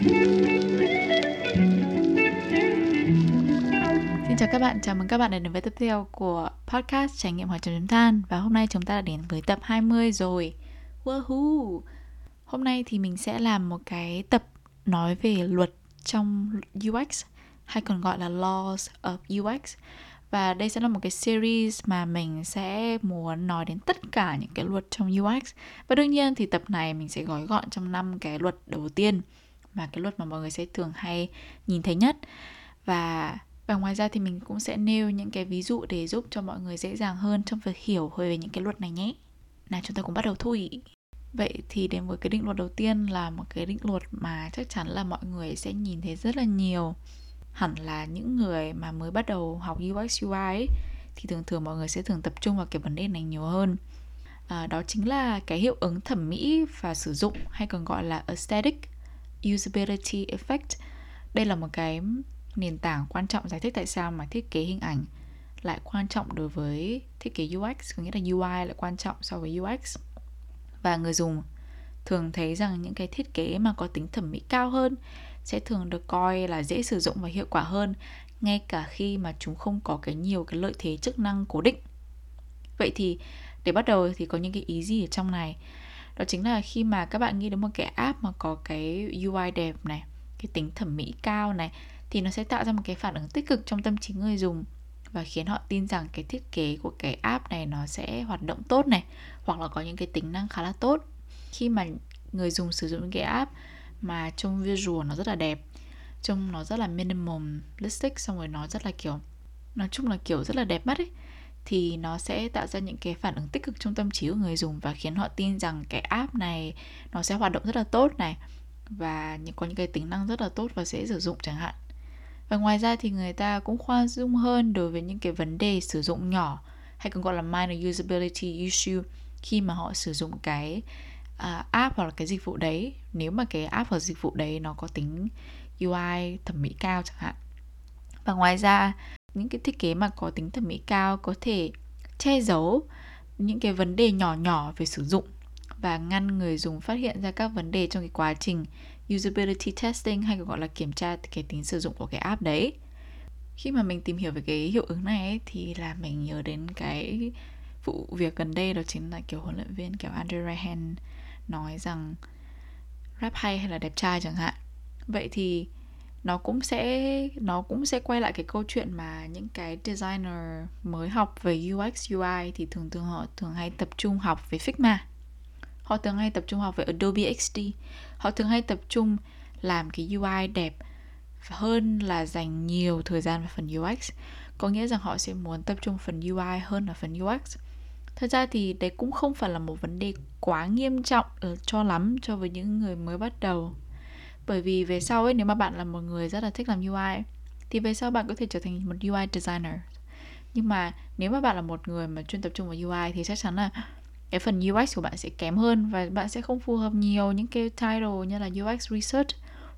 Xin chào các bạn, chào mừng các bạn đến với tập tiếp theo của podcast Trải nghiệm hỏi chấm chấm than. Và hôm nay chúng ta đã đến với tập 20 rồi. Woohoo! Hôm nay thì mình sẽ làm một cái tập nói về luật trong UX hay còn gọi là Laws of UX và đây sẽ là một cái series mà mình sẽ muốn nói đến tất cả những cái luật trong UX và đương nhiên thì tập này mình sẽ gói gọn trong năm cái luật đầu tiên mà cái luật mà mọi người sẽ thường hay nhìn thấy nhất và và ngoài ra thì mình cũng sẽ nêu những cái ví dụ để giúp cho mọi người dễ dàng hơn trong việc hiểu về những cái luật này nhé. Nào chúng ta cùng bắt đầu thôi. Vậy thì đến với cái định luật đầu tiên là một cái định luật mà chắc chắn là mọi người sẽ nhìn thấy rất là nhiều hẳn là những người mà mới bắt đầu học UX UI ấy, thì thường thường mọi người sẽ thường tập trung vào cái vấn đề này nhiều hơn à, đó chính là cái hiệu ứng thẩm mỹ và sử dụng hay còn gọi là aesthetic usability effect. Đây là một cái nền tảng quan trọng giải thích tại sao mà thiết kế hình ảnh lại quan trọng đối với thiết kế UX có nghĩa là UI lại quan trọng so với UX và người dùng thường thấy rằng những cái thiết kế mà có tính thẩm mỹ cao hơn sẽ thường được coi là dễ sử dụng và hiệu quả hơn, ngay cả khi mà chúng không có cái nhiều cái lợi thế chức năng cố định. Vậy thì để bắt đầu thì có những cái ý gì ở trong này? Đó chính là khi mà các bạn nghĩ đến một cái app mà có cái UI đẹp này, cái tính thẩm mỹ cao này, thì nó sẽ tạo ra một cái phản ứng tích cực trong tâm trí người dùng và khiến họ tin rằng cái thiết kế của cái app này nó sẽ hoạt động tốt này, hoặc là có những cái tính năng khá là tốt. Khi mà người dùng sử dụng cái app mà trông visual nó rất là đẹp, trông nó rất là minimalistic xong rồi nó rất là kiểu, nói chung là kiểu rất là đẹp mắt ấy thì nó sẽ tạo ra những cái phản ứng tích cực trong tâm trí của người dùng và khiến họ tin rằng cái app này nó sẽ hoạt động rất là tốt này và có những cái tính năng rất là tốt và dễ sử dụng chẳng hạn. Và ngoài ra thì người ta cũng khoan dung hơn đối với những cái vấn đề sử dụng nhỏ hay còn gọi là minor usability issue khi mà họ sử dụng cái uh, app hoặc là cái dịch vụ đấy. Nếu mà cái app hoặc dịch vụ đấy nó có tính UI thẩm mỹ cao chẳng hạn. Và ngoài ra những cái thiết kế mà có tính thẩm mỹ cao có thể che giấu những cái vấn đề nhỏ nhỏ về sử dụng và ngăn người dùng phát hiện ra các vấn đề trong cái quá trình usability testing hay còn gọi là kiểm tra cái tính sử dụng của cái app đấy. Khi mà mình tìm hiểu về cái hiệu ứng này ấy, thì là mình nhớ đến cái vụ việc gần đây đó chính là kiểu huấn luyện viên kiểu Andre Ryan nói rằng rap hay hay là đẹp trai chẳng hạn. Vậy thì nó cũng sẽ, nó cũng sẽ quay lại cái câu chuyện mà những cái designer mới học về UX UI thì thường thường họ thường hay tập trung học về Figma. Họ thường hay tập trung học về Adobe XD họ thường hay tập trung làm cái UI đẹp hơn là dành nhiều thời gian vào phần UX có nghĩa rằng họ sẽ muốn tập trung phần UI hơn là phần UX thật ra thì đấy cũng không phải là một vấn đề quá nghiêm trọng ờ, cho lắm cho với những người mới bắt đầu bởi vì về sau ấy, nếu mà bạn là một người rất là thích làm UI thì về sau bạn có thể trở thành một UI designer nhưng mà nếu mà bạn là một người mà chuyên tập trung vào UI thì chắc chắn là cái phần UX của bạn sẽ kém hơn và bạn sẽ không phù hợp nhiều những cái title như là UX research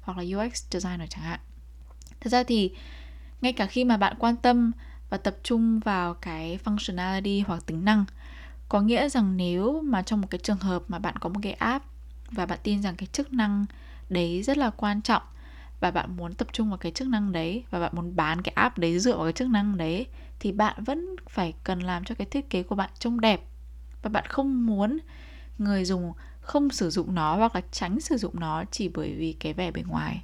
hoặc là UX designer chẳng hạn. Thật ra thì ngay cả khi mà bạn quan tâm và tập trung vào cái functionality hoặc tính năng, có nghĩa rằng nếu mà trong một cái trường hợp mà bạn có một cái app và bạn tin rằng cái chức năng đấy rất là quan trọng. Và bạn muốn tập trung vào cái chức năng đấy và bạn muốn bán cái app đấy dựa vào cái chức năng đấy thì bạn vẫn phải cần làm cho cái thiết kế của bạn trông đẹp. Và bạn không muốn người dùng không sử dụng nó hoặc là tránh sử dụng nó chỉ bởi vì cái vẻ bề ngoài.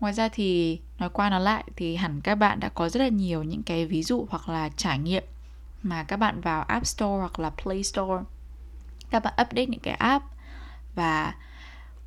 Ngoài ra thì, nói qua nói lại thì hẳn các bạn đã có rất là nhiều những cái ví dụ hoặc là trải nghiệm mà các bạn vào App Store hoặc là Play Store. Các bạn update những cái app và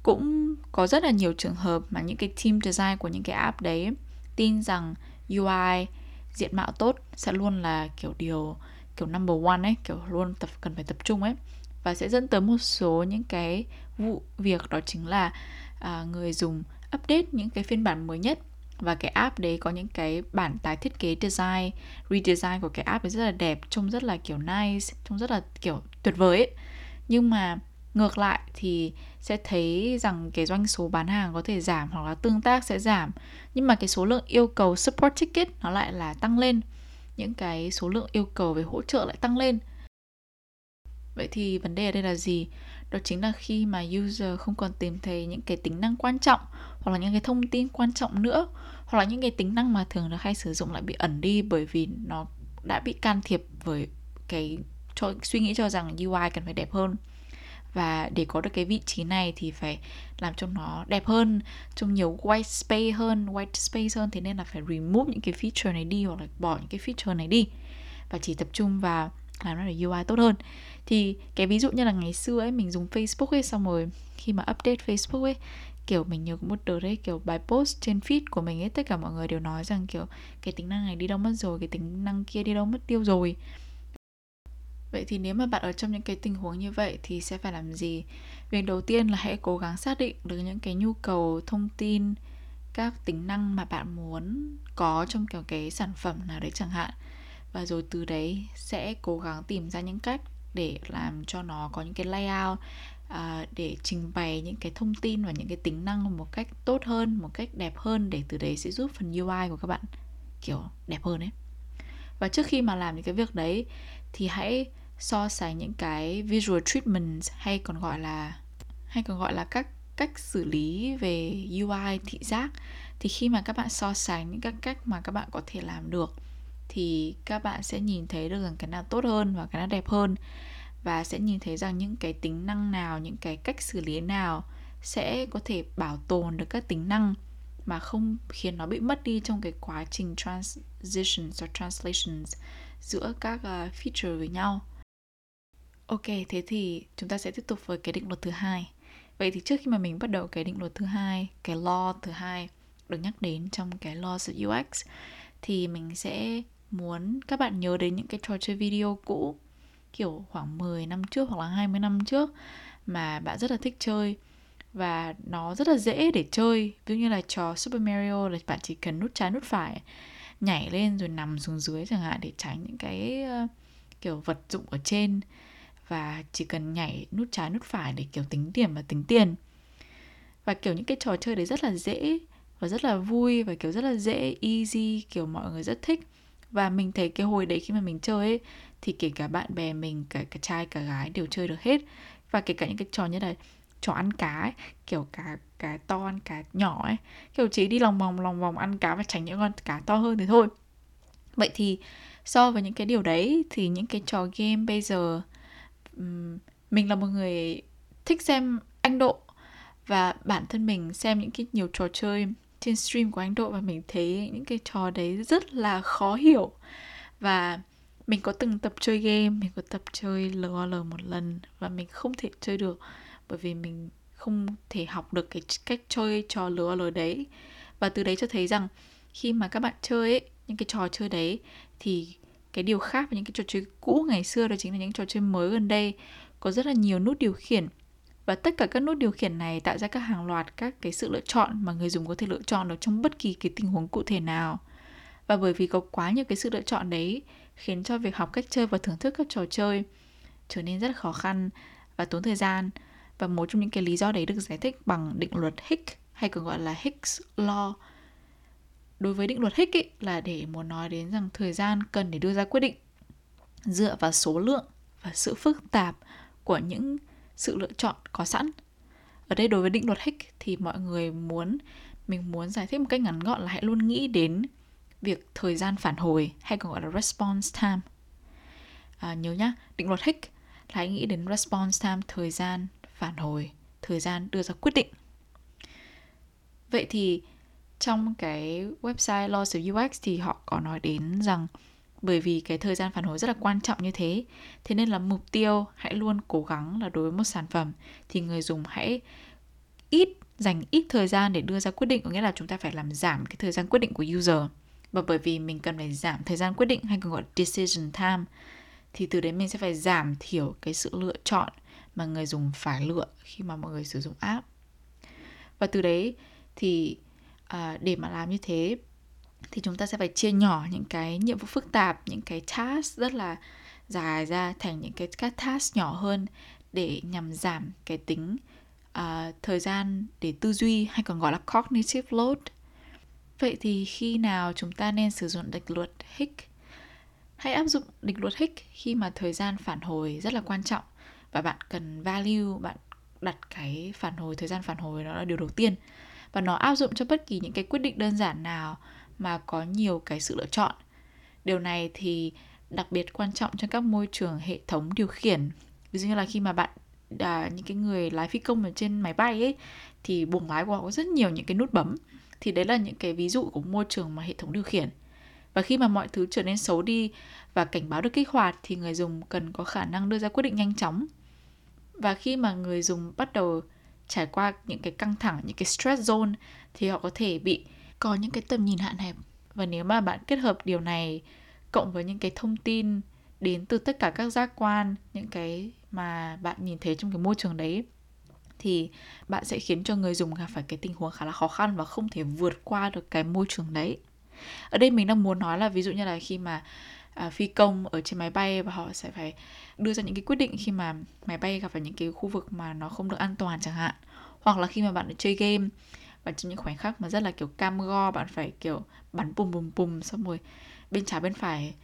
cũng có rất là nhiều trường hợp mà những cái team design của những cái app đấy tin rằng UI diện mạo tốt sẽ luôn là kiểu điều kiểu number one ấy kiểu luôn tập cần phải tập trung ấy. Và sẽ dẫn tới một số những cái vụ việc đó chính là à, người dùng update những cái phiên bản mới nhất. Và cái app đấy có những cái bản tái thiết kế design redesign của cái app ấy rất là đẹp trông rất là kiểu nice trông rất là kiểu tuyệt vời ấy. Nhưng mà ngược lại thì sẽ thấy rằng cái doanh số bán hàng có thể giảm hoặc là tương tác sẽ giảm. Nhưng mà cái số lượng yêu cầu support ticket nó lại là tăng lên. Những cái số lượng yêu cầu về hỗ trợ lại tăng lên. Vậy thì vấn đề ở đây là gì? Đó chính là khi mà user không còn tìm thấy những cái tính năng quan trọng hoặc là những cái thông tin quan trọng nữa hoặc là những cái tính năng mà thường được hay sử dụng lại bị ẩn đi bởi vì nó đã bị can thiệp với cái cho, suy nghĩ cho rằng UI cần phải đẹp hơn và để có được cái vị trí này thì phải làm cho nó đẹp hơn, trông nhiều white space hơn, white space hơn. Thế nên là phải remove những cái feature này đi hoặc là bỏ những cái feature này đi. Và chỉ tập trung vào làm nó để UI tốt hơn. Thì cái ví dụ như là ngày xưa ấy, mình dùng Facebook ấy, xong rồi khi mà update Facebook ấy, kiểu mình nhớ có một đợt đấy kiểu bài post trên feed của mình ấy, tất cả mọi người đều nói rằng kiểu cái tính năng này đi đâu mất rồi, cái tính năng kia đi đâu mất tiêu rồi vậy thì nếu mà bạn ở trong những cái tình huống như vậy thì sẽ phải làm gì? Việc đầu tiên là hãy cố gắng xác định được những cái nhu cầu thông tin các tính năng mà bạn muốn có trong kiểu cái sản phẩm nào đấy chẳng hạn. Và rồi từ đấy sẽ cố gắng tìm ra những cách để làm cho nó có những cái layout à, để trình bày những cái thông tin và những cái tính năng một cách tốt hơn một cách đẹp hơn để từ đấy sẽ giúp phần UI của các bạn kiểu đẹp hơn ấy. Và trước khi mà làm những cái việc đấy thì hãy so sánh những cái visual treatments hay còn gọi là hay còn gọi là các cách xử lý về UI thị giác thì khi mà các bạn so sánh những các cách mà các bạn có thể làm được thì các bạn sẽ nhìn thấy được rằng cái nào tốt hơn và cái nào đẹp hơn và sẽ nhìn thấy rằng những cái tính năng nào những cái cách xử lý nào sẽ có thể bảo tồn được các tính năng mà không khiến nó bị mất đi trong cái quá trình transitions or translations giữa các uh, feature với nhau. Ok, thế thì chúng ta sẽ tiếp tục với cái định luật thứ hai. Vậy thì trước khi mà mình bắt đầu cái định luật thứ hai, cái law thứ hai được nhắc đến trong cái laws of UX thì mình sẽ muốn các bạn nhớ đến những cái trò chơi video cũ kiểu khoảng 10 năm trước hoặc là 20 năm trước mà bạn rất là thích chơi và nó rất là dễ để chơi ví dụ như là trò Super Mario là bạn chỉ cần nút trái nút phải nhảy lên rồi nằm xuống dưới chẳng hạn để tránh những cái uh, kiểu vật dụng ở trên và chỉ cần nhảy nút trái nút phải để kiểu tính điểm và tính tiền. Và kiểu những cái trò chơi đấy rất là dễ và rất là vui và kiểu rất là dễ easy kiểu mọi người rất thích. Và mình thấy cái hồi đấy khi mà mình chơi ấy thì kể cả bạn bè mình cả cả trai cả gái đều chơi được hết. Và kể cả những cái trò như là trò ăn cá ấy, kiểu cá cá to ăn cá nhỏ ấy. Kiểu chỉ đi lòng vòng lòng vòng ăn cá và tránh những con cá to hơn thì thôi. Vậy thì so với những cái điều đấy thì những cái trò game bây giờ um, mình là một người thích xem anh độ và bản thân mình xem những cái nhiều trò chơi trên stream của anh độ và mình thấy những cái trò đấy rất là khó hiểu. Và mình có từng tập chơi game mình có tập chơi LOL một lần và mình không thể chơi được bởi vì mình không thể học được cái cách chơi trò LOL đấy. Và từ đấy cho thấy rằng khi mà các bạn chơi ấy, những cái trò chơi đấy thì cái điều khác với những cái trò chơi cũ ngày xưa, đó chính là những trò chơi mới gần đây. Có rất là nhiều nút điều khiển. Và tất cả các nút điều khiển này tạo ra các hàng loạt các cái sự lựa chọn mà người dùng có thể lựa chọn được trong bất kỳ cái tình huống cụ thể nào. Và bởi vì có quá nhiều cái sự lựa chọn đấy, khiến cho việc học cách chơi và thưởng thức các trò chơi trở nên rất khó khăn và tốn thời gian. Và một trong những cái lý do đấy được giải thích bằng định luật Hicks hay còn gọi là Hicks Law đối với định luật Hicks ý, là để muốn nói đến rằng thời gian cần để đưa ra quyết định dựa vào số lượng và sự phức tạp của những sự lựa chọn có sẵn. Ở đây đối với định luật Hicks thì mọi người muốn mình muốn giải thích một cách ngắn gọn là hãy luôn nghĩ đến việc thời gian phản hồi hay còn gọi là response time. À, nhớ nhá định luật Hicks là hãy nghĩ đến response time thời gian phản hồi thời gian đưa ra quyết định. Vậy thì trong cái website Laws of UX thì họ có nói đến rằng bởi vì cái thời gian phản hồi rất là quan trọng như thế thế nên là mục tiêu hãy luôn cố gắng là đối với một sản phẩm thì người dùng hãy ít, dành ít thời gian để đưa ra quyết định, có nghĩa là chúng ta phải làm giảm cái thời gian quyết định của user. Và bởi vì mình cần phải giảm thời gian quyết định hay còn gọi là decision time, thì từ đấy mình sẽ phải giảm thiểu cái sự lựa chọn mà người dùng phải lựa khi mà mọi người sử dụng app. Và từ đấy thì à, để mà làm như thế thì chúng ta sẽ phải chia nhỏ những cái nhiệm vụ phức tạp những cái task rất là dài ra thành những cái các task nhỏ hơn để nhằm giảm cái tính uh, thời gian để tư duy hay còn gọi là cognitive load. Vậy thì khi nào chúng ta nên sử dụng định luật Hicks hãy áp dụng định luật Hicks khi mà thời gian phản hồi rất là quan trọng và bạn cần value bạn đặt cái phản hồi thời gian phản hồi đó là điều đầu tiên và nó áp dụng cho bất kỳ những cái quyết định đơn giản nào mà có nhiều cái sự lựa chọn. Điều này thì đặc biệt quan trọng trong các môi trường hệ thống điều khiển. Ví dụ như là khi mà bạn à, những cái người lái phi công ở trên máy bay ấy thì buồng lái của họ có rất nhiều những cái nút bấm. Thì đấy là những cái ví dụ của môi trường mà hệ thống điều khiển. Và khi mà mọi thứ trở nên xấu đi và cảnh báo được kích hoạt thì người dùng cần có khả năng đưa ra quyết định nhanh chóng. Và khi mà người dùng bắt đầu trải qua những cái căng thẳng, những cái stress zone thì họ có thể bị có những cái tầm nhìn hạn hẹp. Và nếu mà bạn kết hợp điều này cộng với những cái thông tin đến từ tất cả các giác quan, những cái mà bạn nhìn thấy trong cái môi trường đấy, thì bạn sẽ khiến cho người dùng gặp phải cái tình huống khá là khó khăn và không thể vượt qua được cái môi trường đấy. Ở đây mình đang muốn nói là ví dụ như là khi mà à, phi công ở trên máy bay và họ sẽ phải đưa ra những cái quyết định khi mà máy bay gặp phải những cái khu vực mà nó không được an toàn chẳng hạn. Hoặc là khi mà bạn chơi game và trong những khoảnh khắc mà rất là kiểu cam go bạn phải kiểu bắn bùm bùm bùm xong rồi bên trái bên phải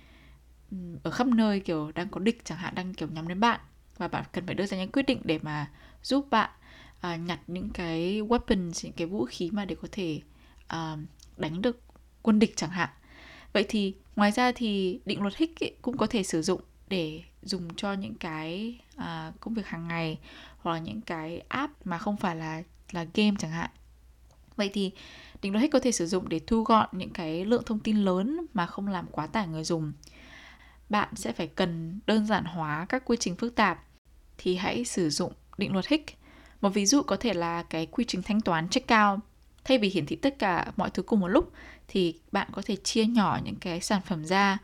ở khắp nơi kiểu đang có địch chẳng hạn đang kiểu nhắm đến bạn. Và bạn cần phải đưa ra những quyết định để mà giúp bạn uh, nhặt những cái weapons những cái vũ khí mà để có thể uh, đánh được quân địch chẳng hạn vậy thì ngoài ra thì định luật hích ấy cũng có thể sử dụng để dùng cho những cái uh, công việc hàng ngày hoặc là những cái app mà không phải là là game chẳng hạn. Vậy thì định luật hích có thể sử dụng để thu gọn những cái lượng thông tin lớn mà không làm quá tải người dùng. Bạn sẽ phải cần đơn giản hóa các quy trình phức tạp thì hãy sử dụng định luật hích Một ví dụ có thể là cái quy trình thanh toán checkout. Thay vì hiển thị tất cả mọi thứ cùng một lúc, thì bạn có thể chia nhỏ những cái sản phẩm ra.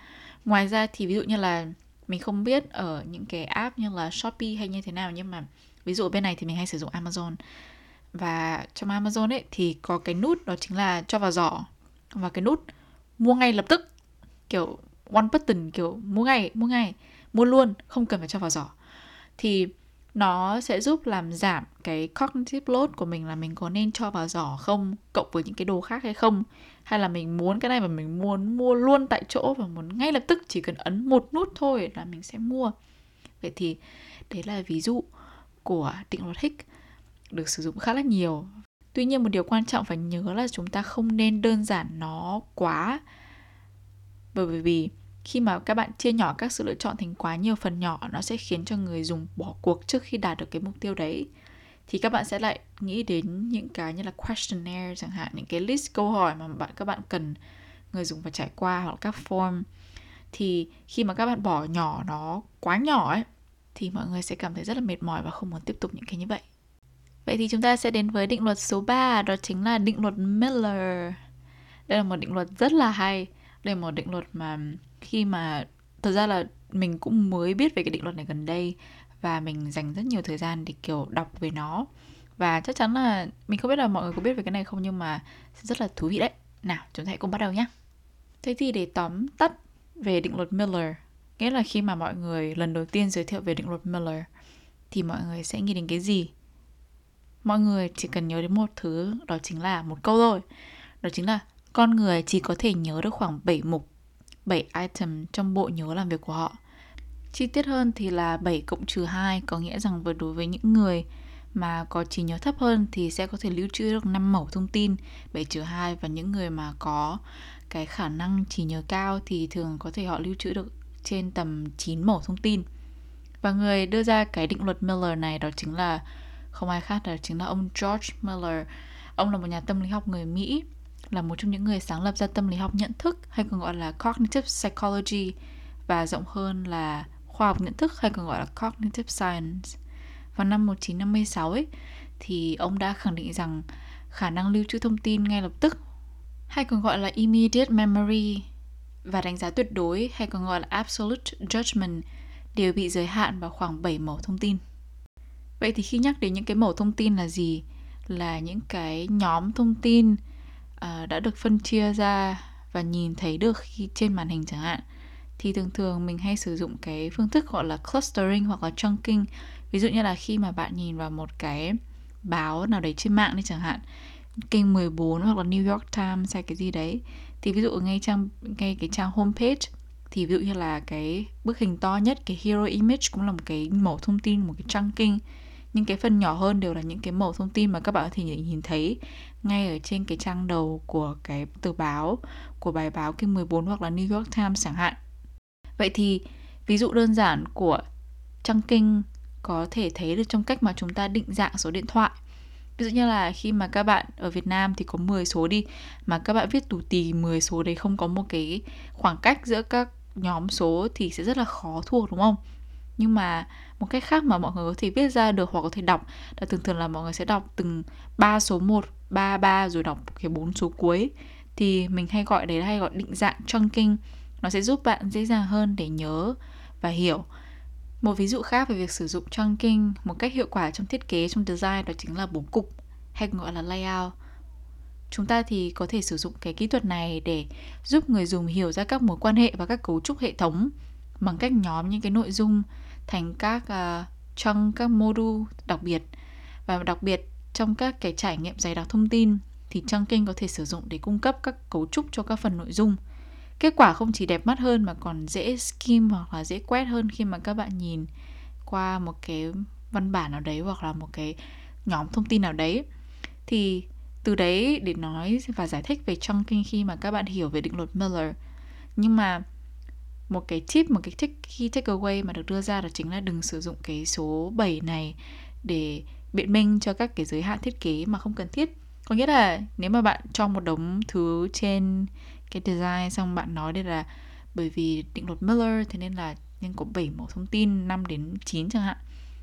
Ngoài ra thì ví dụ như là mình không biết ở những cái app như là Shopee hay như thế nào, nhưng mà ví dụ ở bên này thì mình hay sử dụng Amazon. Và trong Amazon ấy thì có cái nút đó chính là cho vào giỏ và cái nút mua ngay lập tức, kiểu one button, kiểu mua ngay mua ngay, mua luôn, không cần phải cho vào giỏ thì nó sẽ giúp làm giảm cái cognitive load của mình là mình có nên cho vào giỏ không, cộng với những cái đồ khác hay không? Hay là mình muốn cái này mà mình muốn mua luôn tại chỗ và muốn ngay lập tức chỉ cần ấn một nút thôi là mình sẽ mua. Vậy thì đấy là ví dụ của định luật Higgs, được sử dụng khá là nhiều. Tuy nhiên một điều quan trọng phải nhớ là chúng ta không nên đơn giản nó quá, bởi vì khi mà các bạn chia nhỏ các sự lựa chọn thành quá nhiều phần nhỏ, nó sẽ khiến cho người dùng bỏ cuộc trước khi đạt được cái mục tiêu đấy thì các bạn sẽ lại nghĩ đến những cái như là questionnaire chẳng hạn, những cái list câu hỏi mà bạn, các bạn cần người dùng phải trải qua hoặc các form thì khi mà các bạn bỏ nhỏ nó quá nhỏ ấy, thì mọi người sẽ cảm thấy rất là mệt mỏi và không muốn tiếp tục những cái như vậy. Vậy thì chúng ta sẽ đến với định luật số 3 đó chính là định luật Miller. Đây là một định luật rất là hay. Đây là một định luật mà khi mà thật ra là mình cũng mới biết về cái định luật này gần đây và mình dành rất nhiều thời gian để, kiểu, đọc về nó. Và chắc chắn là mình không biết là mọi người có biết về cái này không nhưng mà rất là thú vị đấy. Nào, chúng ta hãy cùng bắt đầu nhé thế thì để tóm tắt về định luật Miller, nghĩa là khi mà mọi người lần đầu tiên giới thiệu về định luật Miller, thì mọi người sẽ nghĩ đến cái gì? Mọi người chỉ cần nhớ đến một thứ, đó chính là một câu thôi. Đó chính là con người chỉ có thể nhớ được khoảng 7 mục 7 item trong bộ nhớ làm việc của họ. Chi tiết hơn thì là 7 cộng trừ 2 có nghĩa rằng với đối với những người mà có trí nhớ thấp hơn thì sẽ có thể lưu trữ được 5 mẫu thông tin 7 trừ 2 và những người mà có cái khả năng trí nhớ cao thì thường có thể họ lưu trữ được trên tầm 9 mẫu thông tin. Và người đưa ra cái định luật Miller này đó chính là, không ai khác đó chính là ông George Miller. Ông là một nhà tâm lý học người Mỹ là một trong những người sáng lập ra tâm lý học nhận thức hay còn gọi là cognitive psychology và rộng hơn là khoa học nhận thức hay còn gọi là cognitive science. Vào năm 1956 ấy, thì ông đã khẳng định rằng khả năng lưu trữ thông tin ngay lập tức hay còn gọi là immediate memory và đánh giá tuyệt đối hay còn gọi là absolute judgment đều bị giới hạn vào khoảng 7 mẫu thông tin. Vậy thì khi nhắc đến những cái mẫu thông tin là gì? Là những cái nhóm thông tin uh, đã được phân chia ra và nhìn thấy được khi trên màn hình chẳng hạn thì thường thường mình hay sử dụng cái phương thức gọi là clustering hoặc là chunking. Ví dụ như là khi mà bạn nhìn vào một cái báo nào đấy trên mạng đi chẳng hạn kênh 14 hoặc là New York Times hay cái gì đấy thì ví dụ ngay trang ngay cái trang homepage thì ví dụ như là cái bức hình to nhất cái hero image cũng là một cái mẫu thông tin một cái chunking những cái phần nhỏ hơn đều là những cái mẫu thông tin mà các bạn có thể nhìn thấy ngay ở trên cái trang đầu của cái tờ báo, của bài báo Kinh 14 hoặc là New York Times chẳng hạn. Vậy thì ví dụ đơn giản của trang kinh có thể thấy được trong cách mà chúng ta định dạng số điện thoại. Ví dụ như là khi mà các bạn ở Việt Nam thì có 10 số đi, mà các bạn viết tù tì 10 số đấy không có một cái khoảng cách giữa các nhóm số thì sẽ rất là khó thuộc, đúng không? Nhưng mà một cách khác mà mọi người có thể viết ra được hoặc có thể đọc. Là thường thường là mọi người sẽ đọc từng ba số 1, 3 3 rồi đọc cái bốn số cuối. Thì mình hay gọi đấy là hay gọi định dạng chunking. Nó sẽ giúp bạn dễ dàng hơn để nhớ và hiểu. Một ví dụ khác về việc sử dụng chunking một cách hiệu quả trong thiết kế trong design đó chính là bố cục hay gọi là layout. Chúng ta thì có thể sử dụng cái kỹ thuật này để giúp người dùng hiểu ra các mối quan hệ và các cấu trúc hệ thống bằng cách nhóm những cái nội dung thành các uh, trong các module đặc biệt. Và đặc biệt trong các cái trải nghiệm dày đặc thông tin thì chunking có thể sử dụng để cung cấp các cấu trúc cho các phần nội dung. Kết quả không chỉ đẹp mắt hơn mà còn dễ skim hoặc là dễ quét hơn khi mà các bạn nhìn qua một cái văn bản nào đấy hoặc là một cái nhóm thông tin nào đấy. Thì từ đấy để nói và giải thích về chunking khi mà các bạn hiểu về định luật Miller. Nhưng mà một cái tip một cái take, key takeaway mà được đưa ra đó chính là đừng sử dụng cái số 7 này để biện minh cho các cái giới hạn thiết kế mà không cần thiết. Có nghĩa là nếu mà bạn cho một đống thứ trên cái design xong bạn nói đây là bởi vì định luật Miller thế nên là nên có 7 mẫu thông tin 5 đến 9 chẳng hạn.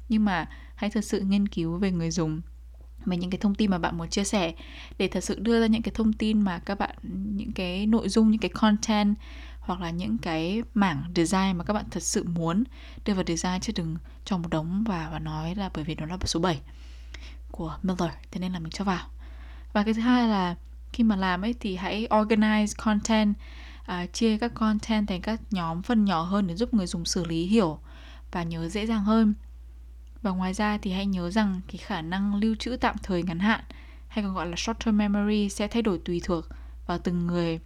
Nhưng mà hãy thật sự nghiên cứu về người dùng về những cái thông tin mà bạn muốn chia sẻ. Để thật sự đưa ra những cái thông tin mà các bạn những cái nội dung những cái content hoặc là những cái mảng design mà các bạn thật sự muốn đưa vào design chứ đừng cho một đống và và nói là bởi vì nó là số 7 của Miller thế nên là mình cho vào. Và cái thứ hai là khi mà làm ấy thì hãy organize content uh, chia các content thành các nhóm phân nhỏ hơn để giúp người dùng xử lý hiểu và nhớ dễ dàng hơn. Và ngoài ra thì hãy nhớ rằng cái khả năng lưu trữ tạm thời ngắn hạn hay còn gọi là short term memory sẽ thay đổi tùy thuộc vào từng người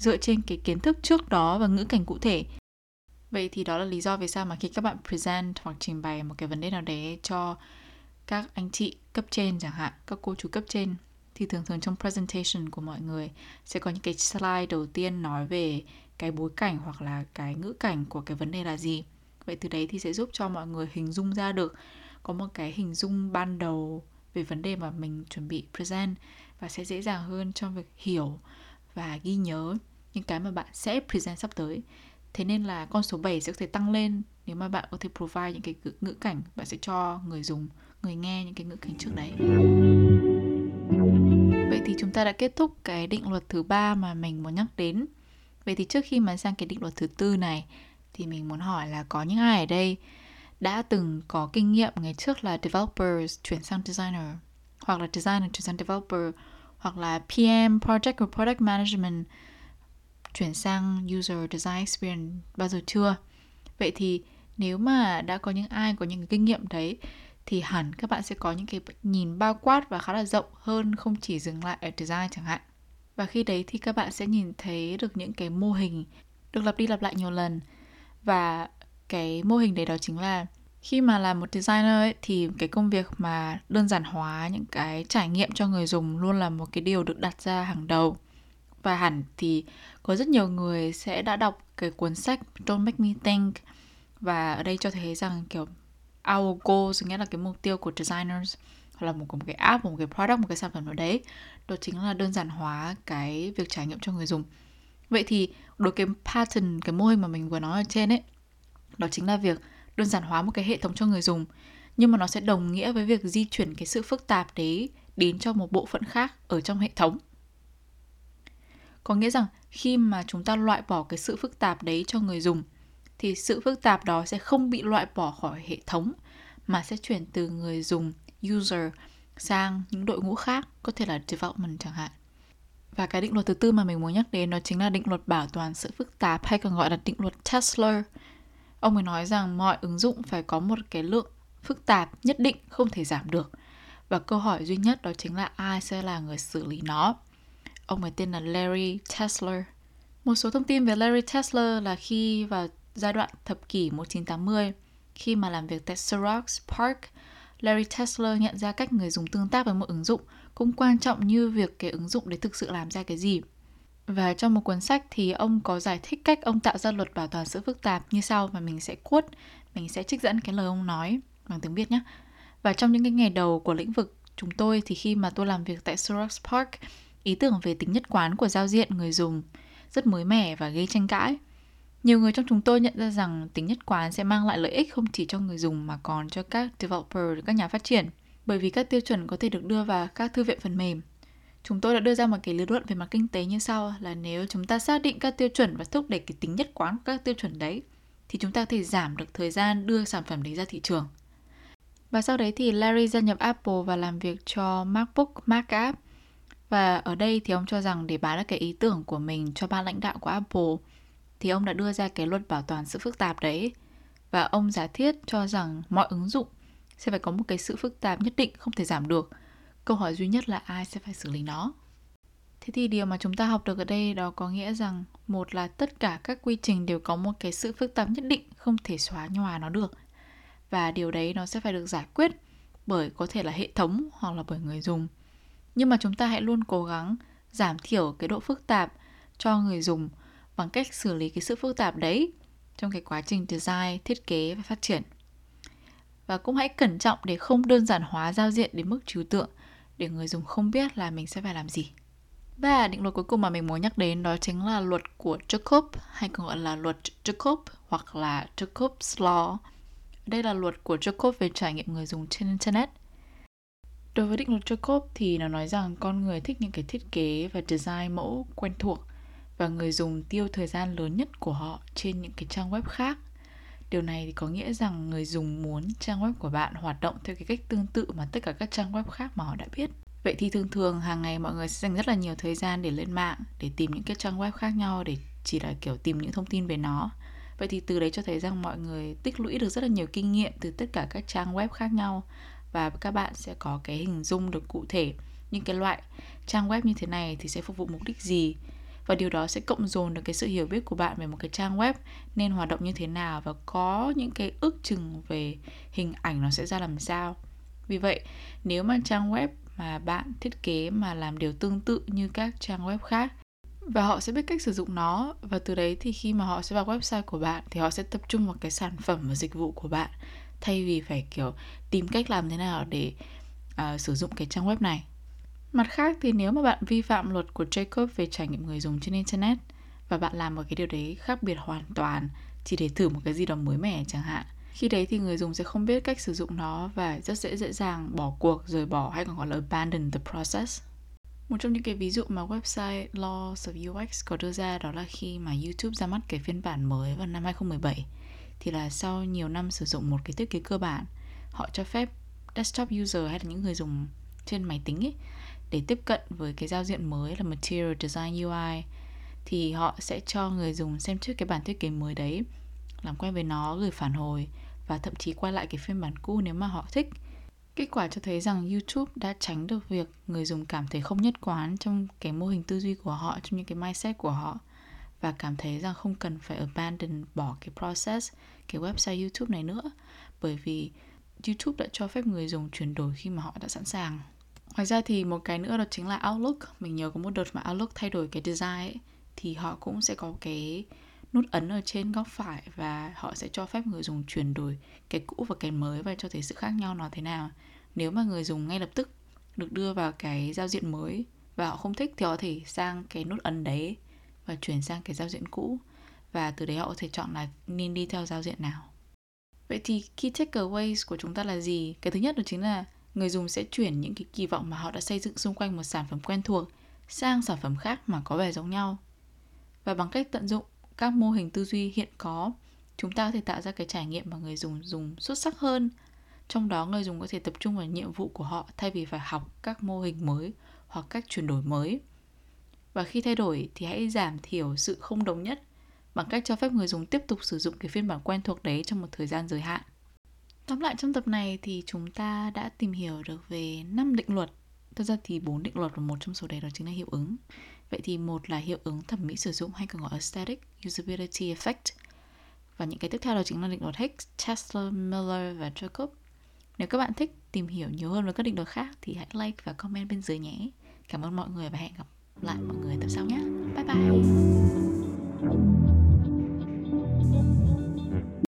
dựa trên cái kiến thức trước đó và ngữ cảnh cụ thể. Vậy thì đó là lý do vì sao mà khi các bạn present hoặc trình bày một cái vấn đề nào đấy cho các anh chị cấp trên chẳng hạn, các cô chú cấp trên thì thường thường trong presentation của mọi người sẽ có những cái slide đầu tiên nói về cái bối cảnh hoặc là cái ngữ cảnh của cái vấn đề là gì. Vậy từ đấy thì sẽ giúp cho mọi người hình dung ra được có một cái hình dung ban đầu về vấn đề mà mình chuẩn bị present và sẽ dễ dàng hơn trong việc hiểu và ghi nhớ những cái mà bạn sẽ present sắp tới. Thế nên là con số 7 sẽ có thể tăng lên nếu mà bạn có thể provide những cái ngữ cảnh bạn sẽ cho người dùng, người nghe những cái ngữ cảnh trước đấy. Vậy thì chúng ta đã kết thúc cái định luật thứ ba mà mình muốn nhắc đến. Vậy thì trước khi mà sang cái định luật thứ tư này thì mình muốn hỏi là có những ai ở đây đã từng có kinh nghiệm ngày trước là developers chuyển sang designer hoặc là designer chuyển sang developer hoặc là PM project or product management chuyển sang user design experience bao giờ chưa? Vậy thì nếu mà đã có những ai có những kinh nghiệm đấy thì hẳn các bạn sẽ có những cái nhìn bao quát và khá là rộng hơn không chỉ dừng lại ở design chẳng hạn. Và khi đấy thì các bạn sẽ nhìn thấy được những cái mô hình được lặp đi lặp lại nhiều lần và cái mô hình đấy đó chính là khi mà làm một designer ấy, thì cái công việc mà đơn giản hóa những cái trải nghiệm cho người dùng luôn là một cái điều được đặt ra hàng đầu và hẳn thì có rất nhiều người sẽ đã đọc cái cuốn sách Don't Make Me Think. Và ở đây cho thấy rằng kiểu our goals nghĩa là cái mục tiêu của designers hoặc là một, một cái app, một cái product, một cái sản phẩm nào đấy đó chính là đơn giản hóa cái việc trải nghiệm cho người dùng. Vậy thì đối cái pattern cái mô hình mà mình vừa nói ở trên ấy đó chính là việc đơn giản hóa một cái hệ thống cho người dùng nhưng mà nó sẽ đồng nghĩa với việc di chuyển cái sự phức tạp đấy đến cho một bộ phận khác ở trong hệ thống có nghĩa rằng khi mà chúng ta loại bỏ cái sự phức tạp đấy cho người dùng, thì sự phức tạp đó sẽ không bị loại bỏ khỏi hệ thống, mà sẽ chuyển từ người dùng user sang những đội ngũ khác, có thể là development chẳng hạn và cái định luật thứ tư mà mình muốn nhắc đến đó chính là định luật bảo toàn sự phức tạp hay còn gọi là định luật Tesla. Ông ấy nói rằng mọi ứng dụng phải có một cái lượng phức tạp nhất định không thể giảm được. Và câu hỏi duy nhất đó chính là ai sẽ là người xử lý nó. Ông ấy tên là Larry Tesler. Một số thông tin về Larry Tesler là khi vào giai đoạn thập kỷ 1980, khi mà làm việc tại Xerox Park, Larry Tesler nhận ra cách người dùng tương tác với một ứng dụng cũng quan trọng như việc cái ứng dụng để thực sự làm ra cái gì. Và trong một cuốn sách thì ông có giải thích cách ông tạo ra luật bảo toàn sự phức tạp như sau và mình sẽ quote, mình sẽ trích dẫn cái lời ông nói bằng tiếng Việt nhé. Và trong những cái ngày đầu của lĩnh vực chúng tôi thì khi mà tôi làm việc tại Xerox Park, ý tưởng về tính nhất quán của giao diện người dùng rất mới mẻ và gây tranh cãi. Nhiều người trong chúng tôi nhận ra rằng tính nhất quán sẽ mang lại lợi ích không chỉ cho người dùng mà còn cho các developer, các nhà phát triển. Bởi vì các tiêu chuẩn có thể được đưa vào các thư viện phần mềm. Chúng tôi đã đưa ra một cái lý luận về mặt kinh tế như sau là nếu chúng ta xác định các tiêu chuẩn và thúc đẩy cái tính nhất quán của các tiêu chuẩn đấy thì chúng ta có thể giảm được thời gian đưa sản phẩm đấy ra thị trường. Và sau đấy thì Larry gia nhập Apple và làm việc cho MacBook, Mac App. Và ở đây thì ông cho rằng để bán được cái ý tưởng của mình cho ban lãnh đạo của Apple, thì ông đã đưa ra cái luật bảo toàn sự phức tạp đấy. Và ông giả thiết cho rằng mọi ứng dụng sẽ phải có một cái sự phức tạp nhất định không thể giảm được. Câu hỏi duy nhất là ai sẽ phải xử lý nó. Thế thì điều mà chúng ta học được ở đây đó có nghĩa rằng một là tất cả các quy trình đều có một cái sự phức tạp nhất định không thể xóa nhòa nó được. Và điều đấy nó sẽ phải được giải quyết bởi có thể là hệ thống hoặc là bởi người dùng. Nhưng mà chúng ta hãy luôn cố gắng giảm thiểu cái độ phức tạp cho người dùng bằng cách xử lý cái sự phức tạp đấy trong cái quá trình design, thiết kế và phát triển. Và cũng hãy cẩn trọng để không đơn giản hóa giao diện đến mức trừu tượng để người dùng không biết là mình sẽ phải làm gì. Và định luật cuối cùng mà mình muốn nhắc đến đó chính là luật của Jacob hay còn gọi là luật Jacob hoặc là Jacob's Law. Đây là luật của Jacob về trải nghiệm người dùng trên Internet. Đối với định luật Jacob thì nó nói rằng con người thích những cái thiết kế và design mẫu quen thuộc và người dùng tiêu thời gian lớn nhất của họ trên những cái trang web khác. Điều này thì có nghĩa rằng người dùng muốn trang web của bạn hoạt động theo cái cách tương tự mà tất cả các trang web khác mà họ đã biết. Vậy thì thường thường hàng ngày mọi người sẽ dành rất là nhiều thời gian để lên mạng để tìm những cái trang web khác nhau để chỉ là, kiểu, tìm những thông tin về nó. Vậy thì từ đấy cho thấy rằng mọi người tích lũy được rất là nhiều kinh nghiệm từ tất cả các trang web khác nhau và các bạn sẽ có cái hình dung được cụ thể những cái loại trang web như thế này thì sẽ phục vụ mục đích gì. Và điều đó sẽ cộng dồn được cái sự hiểu biết của bạn về một cái trang web nên hoạt động như thế nào và có những cái ước chừng về hình ảnh nó sẽ ra làm sao. Vì vậy, nếu mà trang web mà bạn thiết kế mà làm điều tương tự như các trang web khác và họ sẽ biết cách sử dụng nó và từ đấy thì khi mà họ sẽ vào website của bạn thì họ sẽ tập trung vào cái sản phẩm và dịch vụ của bạn thay vì phải kiểu tìm cách làm thế nào để uh, sử dụng cái trang web này Mặt khác thì nếu mà bạn vi phạm luật của Jacob về trải nghiệm người dùng trên Internet và bạn làm một cái điều đấy khác biệt hoàn toàn chỉ để thử một cái gì đó mới mẻ chẳng hạn khi đấy thì người dùng sẽ không biết cách sử dụng nó và rất dễ dễ dàng bỏ cuộc, rời bỏ hay còn gọi là abandon the process. Một trong những cái ví dụ mà website Laws of UX có đưa ra đó là khi mà YouTube ra mắt cái phiên bản mới vào năm 2017 thì là sau nhiều năm sử dụng một cái thiết kế cơ bản họ cho phép desktop user hay là những người dùng trên máy tính ấy để tiếp cận với cái giao diện mới là Material Design UI thì họ sẽ cho người dùng xem trước cái bản thiết kế mới đấy làm quen với nó, gửi phản hồi và thậm chí quay lại cái phiên bản cũ nếu mà họ thích. Kết quả cho thấy rằng YouTube đã tránh được việc người dùng cảm thấy không nhất quán trong cái mô hình tư duy của họ, trong những cái mindset của họ và cảm thấy rằng không cần phải abandon bỏ cái process, cái website YouTube này nữa. Bởi vì YouTube đã cho phép người dùng chuyển đổi khi mà họ đã sẵn sàng. Ngoài ra thì một cái nữa đó chính là Outlook. Mình nhớ có một đợt mà Outlook thay đổi cái design ấy Thì họ cũng sẽ có cái nút ấn ở trên góc phải Và họ sẽ cho phép người dùng chuyển đổi cái cũ và cái mới Và cho thấy sự khác nhau nó thế nào. Nếu mà người dùng ngay lập tức được đưa vào cái giao diện mới Và họ không thích thì họ có thể sang cái nút ấn đấy. Và chuyển sang cái giao diện cũ Và từ đấy họ có thể chọn là nên đi theo giao diện nào Vậy thì key takeaways của chúng ta là gì? Cái thứ nhất đó chính là người dùng sẽ chuyển những cái kỳ vọng mà họ đã xây dựng xung quanh một sản phẩm quen thuộc sang sản phẩm khác mà có vẻ giống nhau. Và bằng cách tận dụng các mô hình tư duy hiện có, chúng ta có thể tạo ra cái trải nghiệm mà người dùng dùng xuất sắc hơn. Trong đó người dùng có thể tập trung vào nhiệm vụ của họ thay vì phải học các mô hình mới hoặc cách chuyển đổi mới. Và khi thay đổi thì hãy giảm thiểu sự không đồng nhất bằng cách cho phép người dùng tiếp tục sử dụng cái phiên bản quen thuộc đấy trong một thời gian giới hạn. Tóm lại trong tập này thì chúng ta đã tìm hiểu được về 5 định luật Thật ra thì bốn định luật và một trong số đấy đó chính là hiệu ứng. Vậy thì một là hiệu ứng thẩm mỹ sử dụng hay còn gọi aesthetic usability effect. Và những cái tiếp theo đó chính là định luật hicks, Tesla, Miller và Jacob. Nếu các bạn thích tìm hiểu nhiều hơn về các định luật khác thì hãy like và comment bên dưới nhé. Cảm ơn mọi người và hẹn gặp lại mọi người tập sau nhé bye bye.